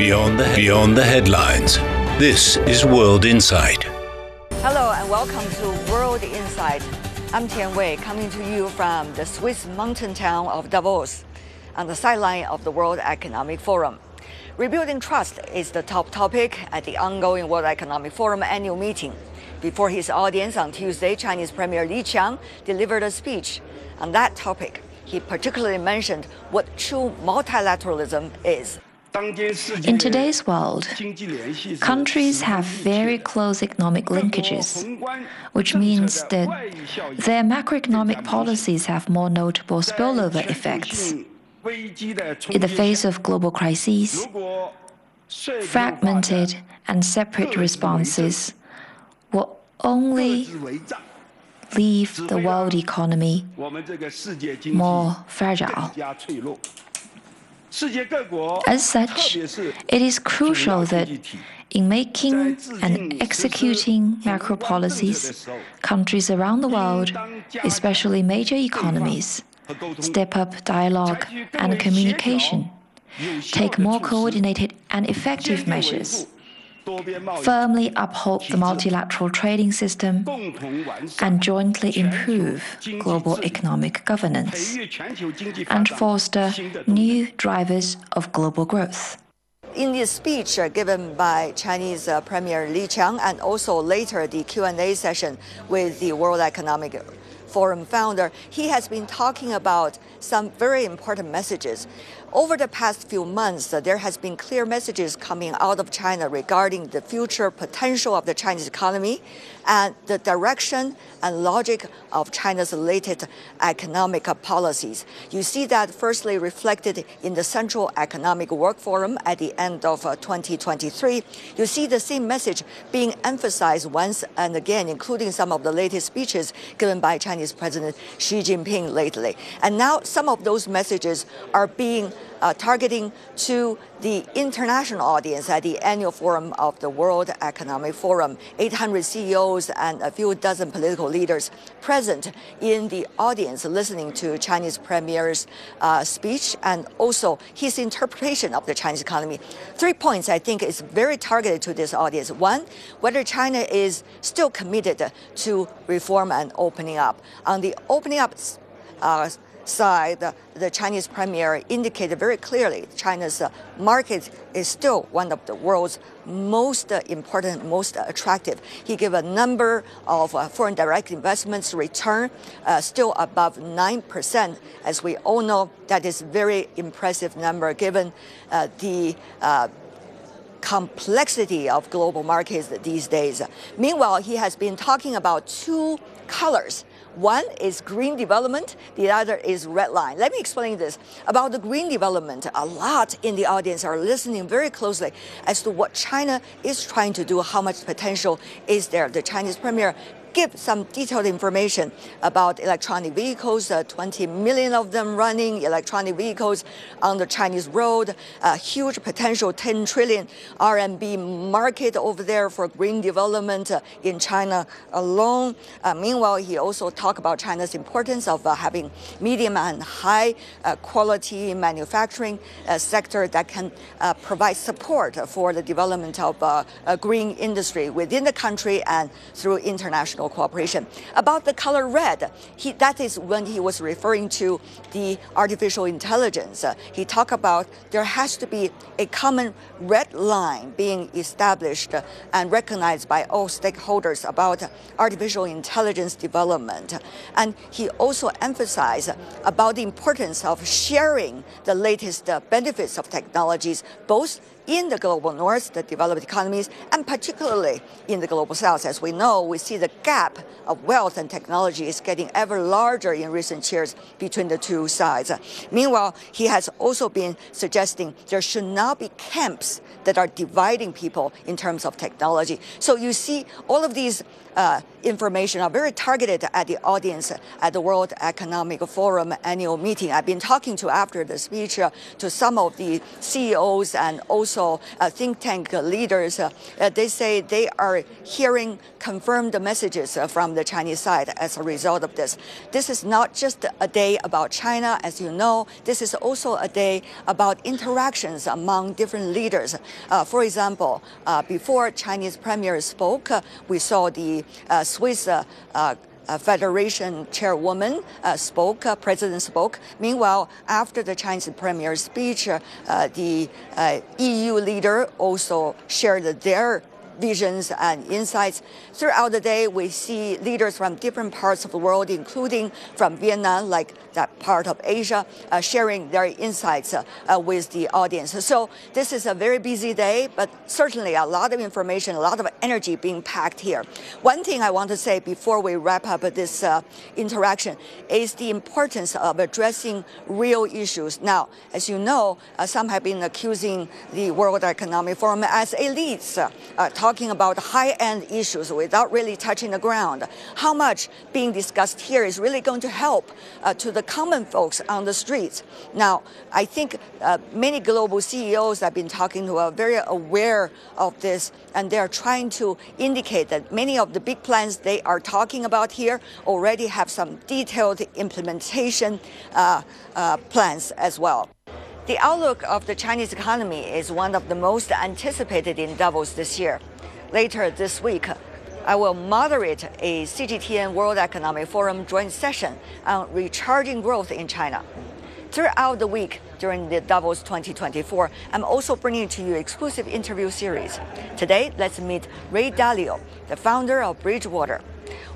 Beyond the, beyond the headlines. This is World Insight. Hello and welcome to World Insight. I'm Tian Wei, coming to you from the Swiss mountain town of Davos, on the sideline of the World Economic Forum. Rebuilding trust is the top topic at the ongoing World Economic Forum annual meeting. Before his audience on Tuesday, Chinese Premier Li Qiang delivered a speech on that topic. He particularly mentioned what true multilateralism is. In today's world, countries have very close economic linkages, which means that their macroeconomic policies have more notable spillover effects. In the face of global crises, fragmented and separate responses will only leave the world economy more fragile. As such, it is crucial that in making and executing macro policies, countries around the world, especially major economies, step up dialogue and communication, take more coordinated and effective measures firmly uphold the multilateral trading system, and jointly improve global economic governance, and foster new drivers of global growth. In the speech uh, given by Chinese uh, Premier Li Qiang and also later the Q&A session with the World Economic Forum founder, he has been talking about some very important messages. Over the past few months, there has been clear messages coming out of China regarding the future potential of the Chinese economy and the direction and logic of China's latest economic policies. You see that firstly reflected in the Central Economic Work Forum at the end of uh, 2023. You see the same message being emphasized once and again, including some of the latest speeches given by Chinese President Xi Jinping lately. And now some of those messages are being uh, targeting to the international audience at the annual forum of the World Economic Forum. 800 CEOs and a few dozen political leaders present in the audience listening to Chinese Premier's uh, speech and also his interpretation of the Chinese economy. Three points I think is very targeted to this audience. One, whether China is still committed to reform and opening up. On the opening up uh, side, the Chinese premier indicated very clearly China's uh, market is still one of the world's most uh, important, most attractive. He gave a number of uh, foreign direct investments return still above 9%. As we all know, that is very impressive number given the complexity of global markets these days. Meanwhile, he has been talking about two colors one is green development, the other is red line. Let me explain this. About the green development, a lot in the audience are listening very closely as to what China is trying to do, how much potential is there. The Chinese premier give some detailed information about electronic vehicles, uh, 20 million of them running electronic vehicles on the Chinese road, a huge potential 10 trillion RMB market over there for green development uh, in China alone. Uh, meanwhile, he also talked about China's importance of uh, having medium and high uh, quality manufacturing uh, sector that can provide support for the development of green industry within the country and through international international cooperation. About the color red, he, that is when he was referring to the artificial intelligence. Uh, he talked about there has to be a common red line being established and recognized by all stakeholders about artificial intelligence development. And he also emphasized about the importance of sharing the latest benefits of technologies, both in the global north, the developed economies, and particularly in the global south. As we know, we see the gap of wealth and technology is getting ever larger in recent years between the two sides. Meanwhile, he has also been suggesting there should not be camps that are dividing people in terms of technology. So you see all of these uh, information are very targeted at the audience at the World Economic Forum annual meeting. I've been talking to after the speech uh, to some of the CEOs and also also uh, think tank leaders, uh, they say they are hearing confirmed messages from the Chinese side as a result of this. This is not just a day about China, as you know. This is also a day about interactions among different leaders. Uh, for example, uh, before Chinese premier spoke, uh, we saw the Swiss uh, Federation chairwoman uh, spoke, uh, president spoke. Meanwhile, after the Chinese premier's speech, uh, the uh, EU leader also shared their visions and insights. Throughout the day, we see leaders from different parts of the world, including from Vietnam, like that part of Asia, uh, sharing their insights uh, uh, with the audience. So this is a very busy day, but certainly a lot of information, a lot of energy being packed here. One thing I want to say before we wrap up this uh, interaction is the importance of addressing real issues. Now, as you know, uh, some have been accusing the World Economic Forum as elites, uh, talking about high-end issues without really touching the ground. How much being discussed here is really going to help to the common folks on the streets. Now, I think uh, many global CEOs I've been talking to are very aware of this, and they're trying to indicate that many of the big plans they are talking about here already have some detailed implementation uh, uh, plans as well. The outlook of the Chinese economy is one of the most anticipated in Davos this year. Later this week, I will moderate a CGTN World Economic Forum joint session on recharging growth in China. Throughout the week during the Davos 2024, I'm also bringing to you exclusive interview series. Today, let's meet Ray Dalio, the founder of Bridgewater.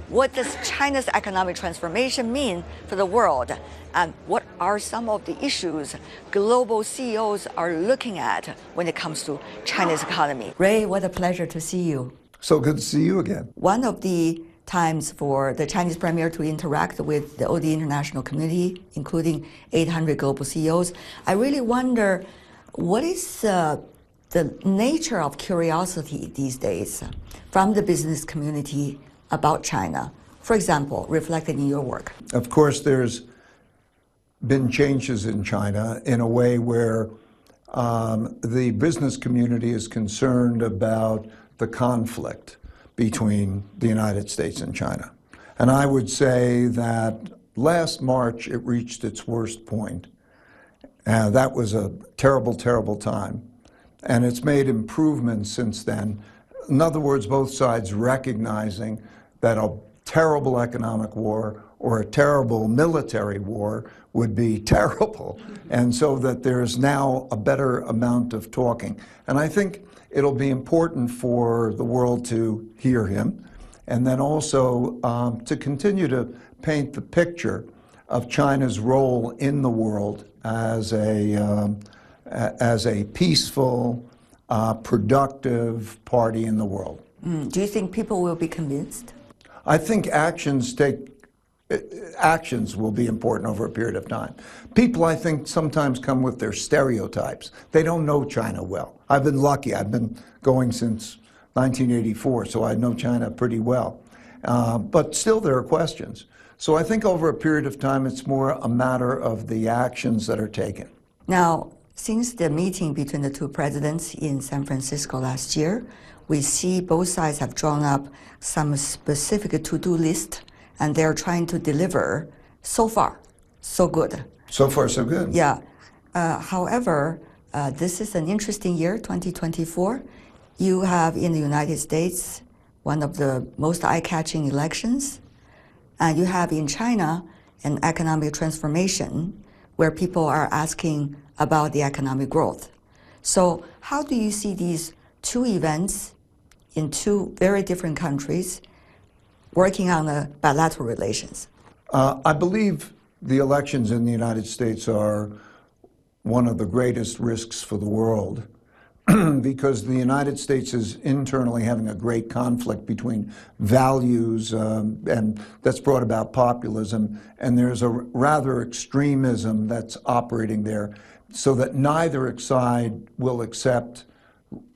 What does China's economic transformation mean for the world? And what are some of the issues global CEOs are looking at when it comes to China's economy? Ray, what a pleasure to see you. So good to see you again. One of the times for the Chinese premier to interact with the OD international community, including 800 global CEOs, I really wonder what is uh, the nature of curiosity these days from the business community about China? For example, reflected in your work. Of course, there's been changes in China in a way where um, the business community is concerned about the conflict between the United States and China. And I would say that last March it reached its worst point. And that was a terrible, terrible time. And it's made improvements since then. In other words, both sides recognizing that a terrible economic war or a terrible military war would be terrible. And so that there's now a better amount of talking. And I think it'll be important for the world to hear him and then also um, to continue to paint the picture of China's role in the world as a, um, as a peaceful, uh, productive party in the world. Mm. Do you think people will be convinced? I think actions take actions will be important over a period of time. People, I think, sometimes come with their stereotypes. They don't know China well. I've been lucky. I've been going since 1984, so I know China pretty well. Uh, but still, there are questions. So I think over a period of time, it's more a matter of the actions that are taken. Now, since the meeting between the two presidents in San Francisco last year, we see both sides have drawn up some specific to-do list and they're trying to deliver. So far, so good. So far, so good. Yeah. Uh, however, uh, this is an interesting year, 2024. You have in the United States one of the most eye-catching elections, and you have in China an economic transformation where people are asking about the economic growth. So, how do you see these two events in two very different countries? working on the bilateral relations? Uh, I believe the elections in the United States are one of the greatest risks for the world because the United States is internally having a great conflict between values, um, and that's brought about populism, and there's a rather extremism that's operating there, so that neither side will accept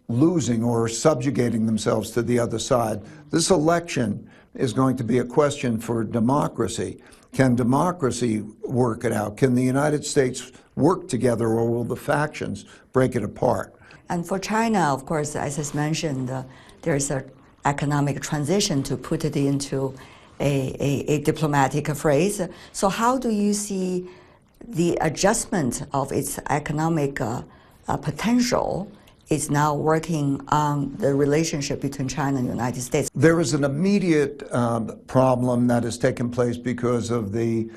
losing or subjugating themselves to the other side. This election is going to be a question for democracy. Can democracy work it out? Can the United States work together, or will the factions break it apart? And for China, of course, as I mentioned, uh, there's an economic transition to put it into a, a, a, diplomatic phrase. So, how do you see the adjustment of its economic uh, uh, potential is now working on the relationship between China and the United States. There is an immediate um, problem that has taken place because of the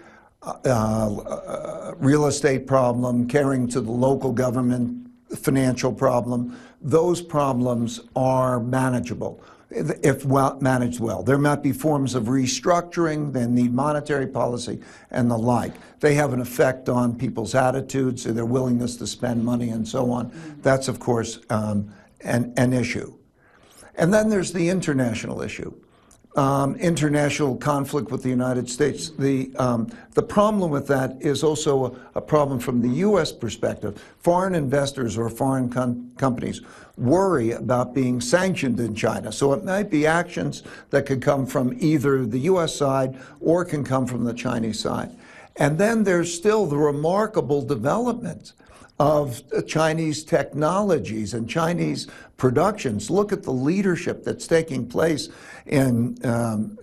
uh, uh, real estate problem, caring to the local government, financial problem. Those problems are manageable if well, managed well. There might be forms of restructuring, they need monetary policy and the like. They have an effect on people's attitudes, their willingness to spend money and so on. That's, of course, um, an, an issue. And then there's the international issue. Um, international conflict with the United States. The, um, the problem with that is also a, a, problem from the U.S. perspective. Foreign investors or foreign companies worry about being sanctioned in China. So it might be actions that could come from either the U.S. side or can come from the Chinese side. And then there's still the remarkable development of Chinese technologies and Chinese productions. Look at the leadership that's taking place in um,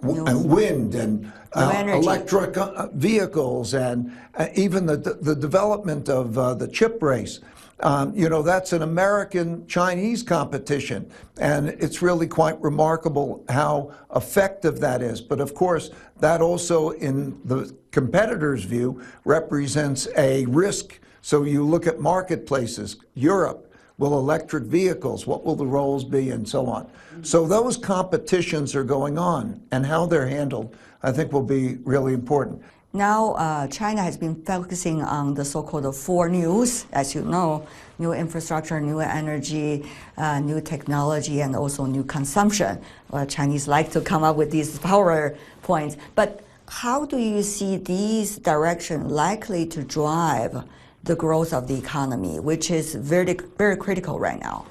wind and uh, electric uh, vehicles and uh, even the, the development of uh, the chip race. Um, you know, that's an American Chinese competition, and it's really quite remarkable how effective that is. But of course, that also, in the competitor's view, represents a risk. So you look at marketplaces, Europe, will electric vehicles, what will the roles be, and so on. So those competitions are going on, and how they're handled, I think, will be really important. Now, uh, China has been focusing on the so-called four news, as you know, new infrastructure, new energy, uh, new technology, and also new consumption. Well, Chinese like to come up with these power points. But how do you see these directions likely to drive the growth of the economy, which is very, very critical right now?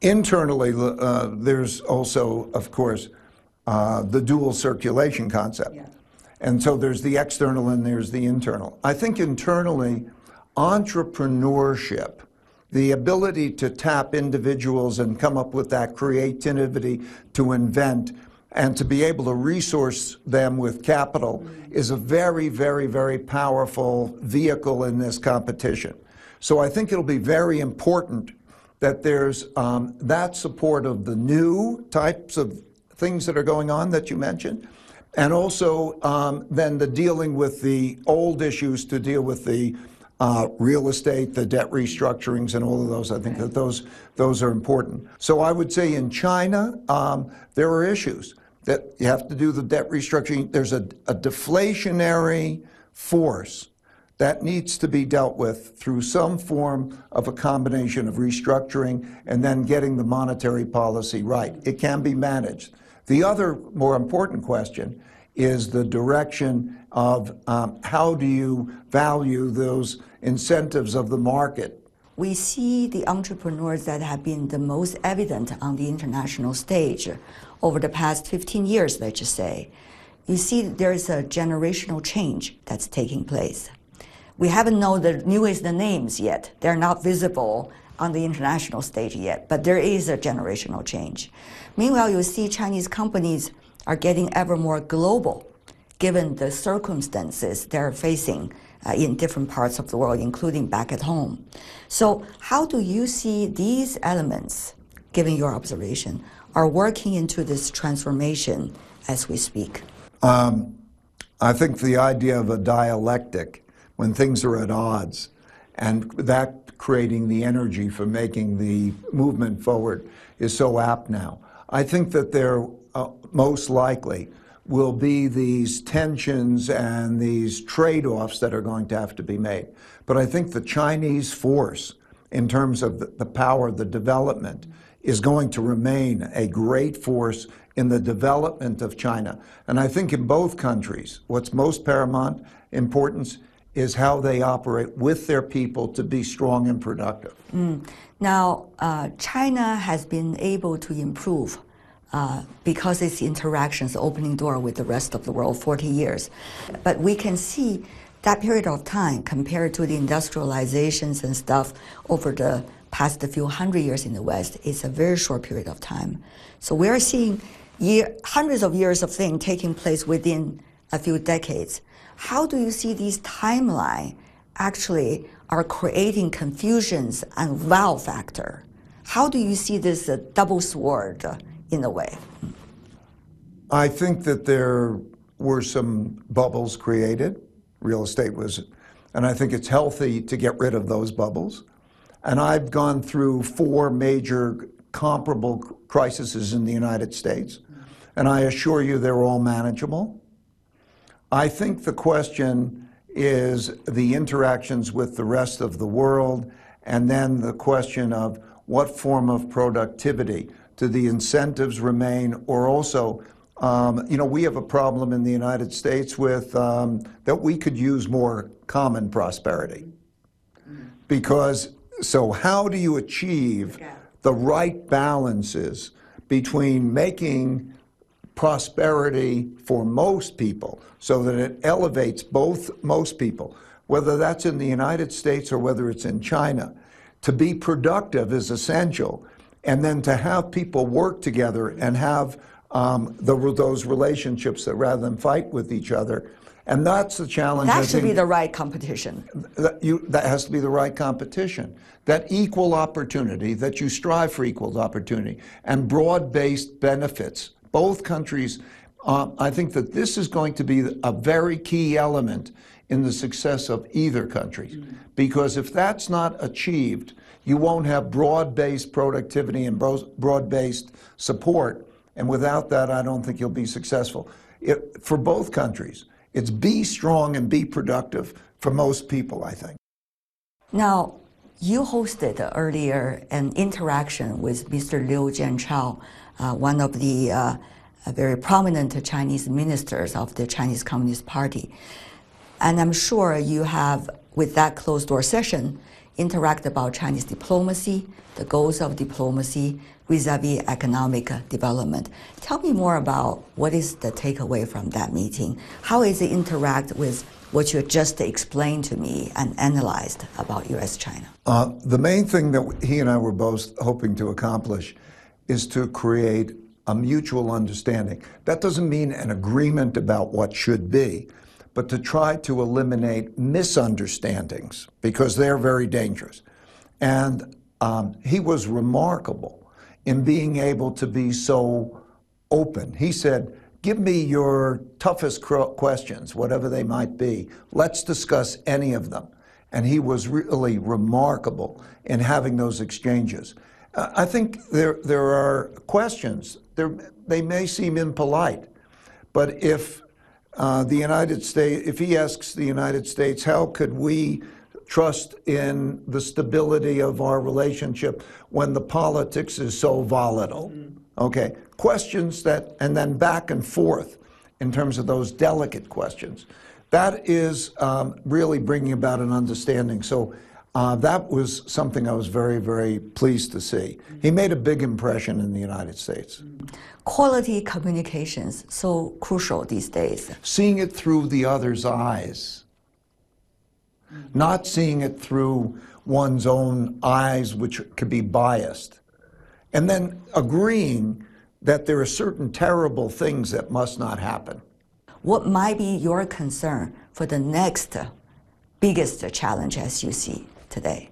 Internally, uh, there's also, of course, uh, the dual circulation concept. Yeah. And so there's the external and there's the internal. I think internally, entrepreneurship, the ability to tap individuals and come up with that creativity to invent and to be able to resource them with capital is a very, very, very powerful vehicle in this competition. So I think it'll be very important that there's um, that support of the new types of things that are going on that you mentioned, and also um, then the dealing with the old issues to deal with the uh, real estate, the debt restructurings, and all of those. I think that those those are important. So I would say in China um, there are issues that you have to do the debt restructuring. There's a, a deflationary force that needs to be dealt with through some form of a combination of restructuring and then getting the monetary policy right. It can be managed. The other more important question is the direction of um, how do you value those incentives of the market. We see the entrepreneurs that have been the most evident on the international stage over the past 15 years, let's just say. You see, there's a generational change that's taking place. We haven't known the newest names yet. They're not visible on the international stage yet, but there is a generational change. Meanwhile, you see Chinese companies are getting ever more global given the circumstances they're facing uh, in different parts of the world, including back at home. So, how do you see these elements, given your observation, are working into this transformation as we speak? Um, I think the idea of a dialectic, when things are at odds, and that creating the energy for making the movement forward is so apt now. I think that there uh, most likely will be these tensions and these trade offs that are going to have to be made. But I think the Chinese force, in terms of the, power, the development, is going to remain a great force in the development of China. And I think in both countries, what's most paramount importance is how they operate with their people to be strong and productive. Mm. Now, uh, China has been able to improve uh, because its interactions opening door with the rest of the world 40 years. But we can see that period of time compared to the industrializations and stuff over the past few hundred years in the West is a very short period of time. So we are seeing year, hundreds of years of things taking place within a few decades. How do you see these timeline actually are creating confusions and wow factor? How do you see this uh, double sword in a way? I think that there were some bubbles created. Real estate was, and I think it's healthy to get rid of those bubbles. And I've gone through four major comparable crises in the United States, and I assure you they're all manageable. I think the question is the interactions with the rest of the world, and then the question of what form of productivity do the incentives remain, or also, um, you know, we have a problem in the United States with um, that we could use more common prosperity. Because, so how do you achieve the right balances between making prosperity for most people so that it elevates both most people, whether that's in the United States or whether it's in China. To be productive is essential. And then to have people work together and have um, the, those relationships that rather than fight with each other. And that's the challenge. That should be the right competition. That, you, that has to be the right competition. That equal opportunity, that you strive for equal opportunity, and broad based benefits. Both countries, uh, I think that this is going to be a very key element in the success of either country. Because if that's not achieved, you won't have broad based productivity and broad based support. And without that, I don't think you'll be successful. It, for both countries, it's be strong and be productive for most people, I think. Now, you hosted earlier an interaction with Mr. Liu Jianchao, uh, one of the uh, very prominent Chinese ministers of the Chinese Communist Party. And I'm sure you have, with that closed door session, interact about Chinese diplomacy, the goals of diplomacy vis-a-vis economic development. Tell me more about what is the takeaway from that meeting. How is it interact with what you just explained to me and analyzed about U.S.-China? Uh, the main thing that he and I were both hoping to accomplish is to create a mutual understanding. That doesn't mean an agreement about what should be, but to try to eliminate misunderstandings because they're very dangerous. And um, he was remarkable in being able to be so open. He said, Give me your toughest questions, whatever they might be. Let's discuss any of them. And he was really remarkable in having those exchanges. Uh, I think there, there are questions. There, they may seem impolite, but if uh, the United States, if he asks the United States, how could we trust in the stability of our relationship when the politics is so volatile? Mm-hmm. Okay, questions that, and then back and forth in terms of those delicate questions. That is um, really bringing about an understanding. So uh, that was something I was very, very pleased to see. He made a big impression in the United States. Quality communications, so crucial these days. Seeing it through the other's eyes, not seeing it through one's own eyes, which could be biased, and then agreeing that there are certain terrible things that must not happen. What might be your concern for the next biggest challenge as you see? Today?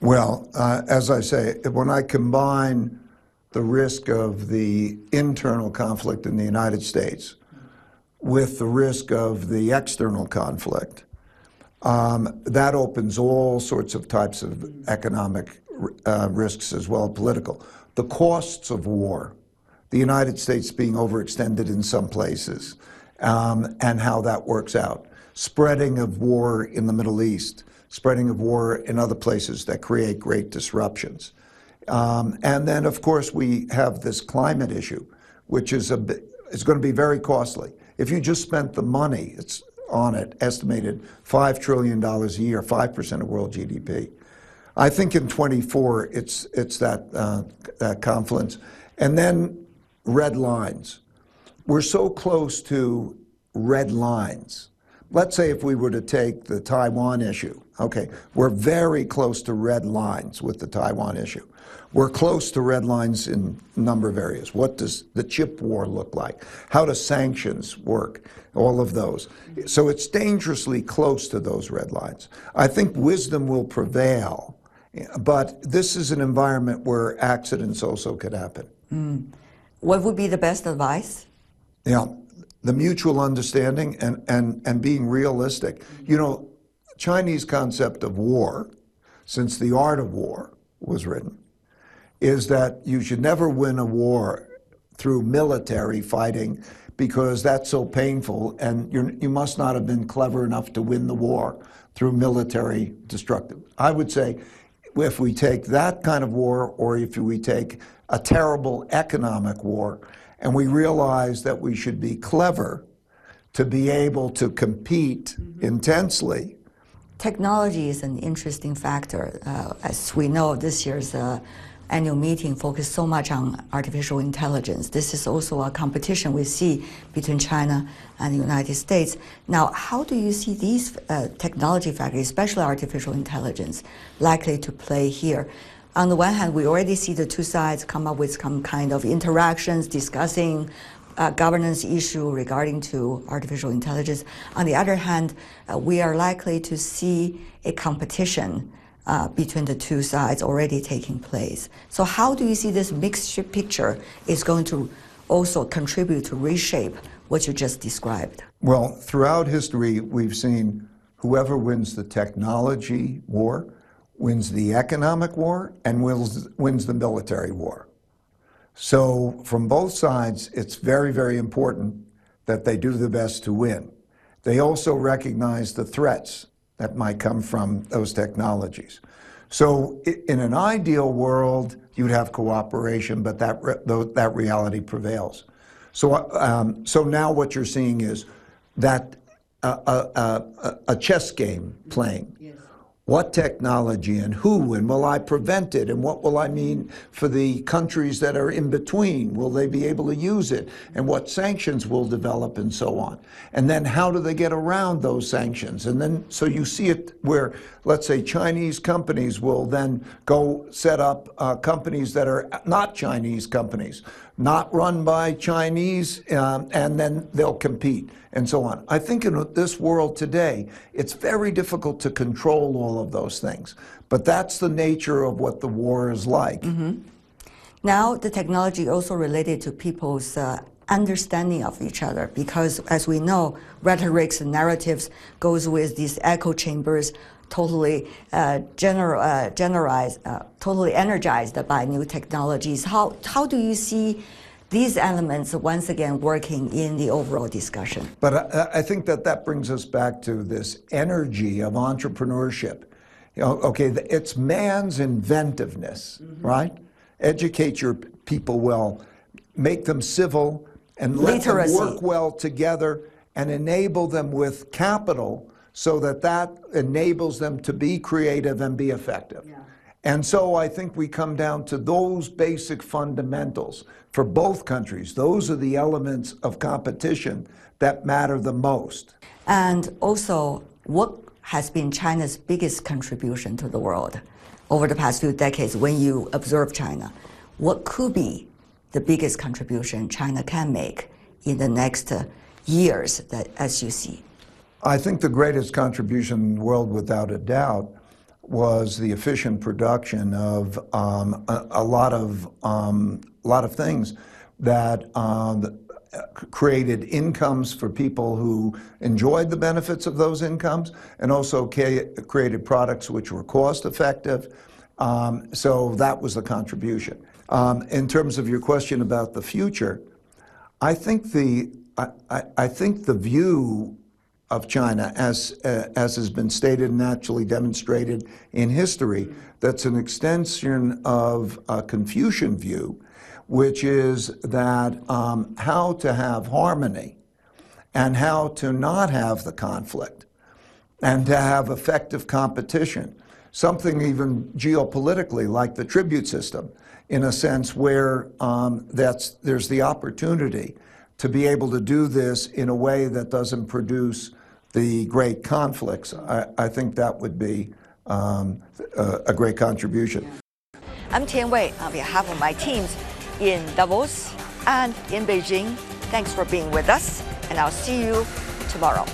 Well, uh, as I say, when I combine the risk of the internal conflict in the United States with the risk of the external conflict, um, that opens all sorts of types of economic uh, risks as well political. The costs of war, the United States being overextended in some places, um, and how that works out. Spreading of war in the Middle East, spreading of war in other places that create great disruptions. Um, and then, of course, we have this climate issue, which is a is going to be very costly. If you just spent the money, it's on it, estimated five trillion dollars a year, five percent of world GDP. I think in 24, it's it's that uh, that confluence, and then red lines. We're so close to red lines let's say if we were to take the Taiwan issue, okay, we're very close to red lines with the Taiwan issue. We're close to red lines in a number of areas. What does the chip war look like? How do sanctions work? All of those. So it's dangerously close to those red lines. I think wisdom will prevail, but this is an environment where accidents also could happen. Mm. What would be the best advice? Yeah, the mutual understanding and, and, and being realistic. Mm-hmm. You know, Chinese concept of war, since the art of war was written, is that you should never win a war through military fighting because that's so painful, and you you must not have been clever enough to win the war through military destructive. I would say if we take that kind of war, or if we take a terrible economic war, and we realize that we should be clever to be able to compete mm-hmm. intensely. Technology is an interesting factor. Uh, as we know, this year's uh, annual meeting focused so much on artificial intelligence. This is also a competition we see between China and the United States. Now, how do you see these uh, technology factors, especially artificial intelligence, likely to play here? On the one hand, we already see the two sides come up with some kind of interactions discussing uh, governance issue regarding to artificial intelligence. On the other hand, uh, we are likely to see a competition uh, between the two sides already taking place. So how do you see this mixed picture is going to also contribute to reshape what you just described? Well, throughout history, we've seen whoever wins the technology war wins the economic war and wins, wins the military war. So from both sides, it's very, very important that they do the best to win. They also recognize the threats that might come from those technologies. So in an ideal world, you'd have cooperation, but that, re that reality prevails. So, um, so now what you're seeing is that uh, uh, uh, a chess game playing what technology and who, and will I prevent it, and what will I mean for the countries that are in between? Will they be able to use it, and what sanctions will develop, and so on? And then how do they get around those sanctions? And then, so you see it where, let's say, Chinese companies will then go set up uh, companies that are not Chinese companies, not run by Chinese, um, and then they'll compete and so on. I think in this world today, it's very difficult to control all of those things. But that's the nature of what the war is like. Mm -hmm. Now, the technology also related to people's uh, understanding of each other because, as we know, rhetorics and narratives goes with these echo chambers totally uh, gener uh, generalized, uh, totally energized by new technologies. How, how do you see these elements once again working in the overall discussion. But I, I, think that that brings us back to this energy of entrepreneurship. You know, okay, it's man's inventiveness, mm-hmm. right? Educate your people well, make them civil, and let them work well together, and enable them with capital so that that enables them to be creative and be effective. Yeah. And so I think we come down to those basic fundamentals for both countries. Those are the elements of competition that matter the most. And also, what has been China's biggest contribution to the world over the past few decades when you observe China? What could be the biggest contribution China can make in the next years that, as you see? I think the greatest contribution in the world, without a doubt, was the efficient production of um, a, a, lot of um, a lot of things that um, created incomes for people who enjoyed the benefits of those incomes, and also created products which were cost effective. Um, so that was the contribution. Um, in terms of your question about the future, I think the I, I, I think the view of China, as, uh, as has been stated and actually demonstrated in history, that's an extension of a Confucian view, which is that um, how to have harmony and how to not have the conflict and to have effective competition. Something even geopolitically like the tribute system, in a sense where um, that's, there's the opportunity to be able to do this in a way that doesn't produce the great conflicts, I, I think that would be um, a, a, great contribution. I'm Tian Wei on behalf of my teams in Davos and in Beijing. Thanks for being with us, and I'll see you tomorrow.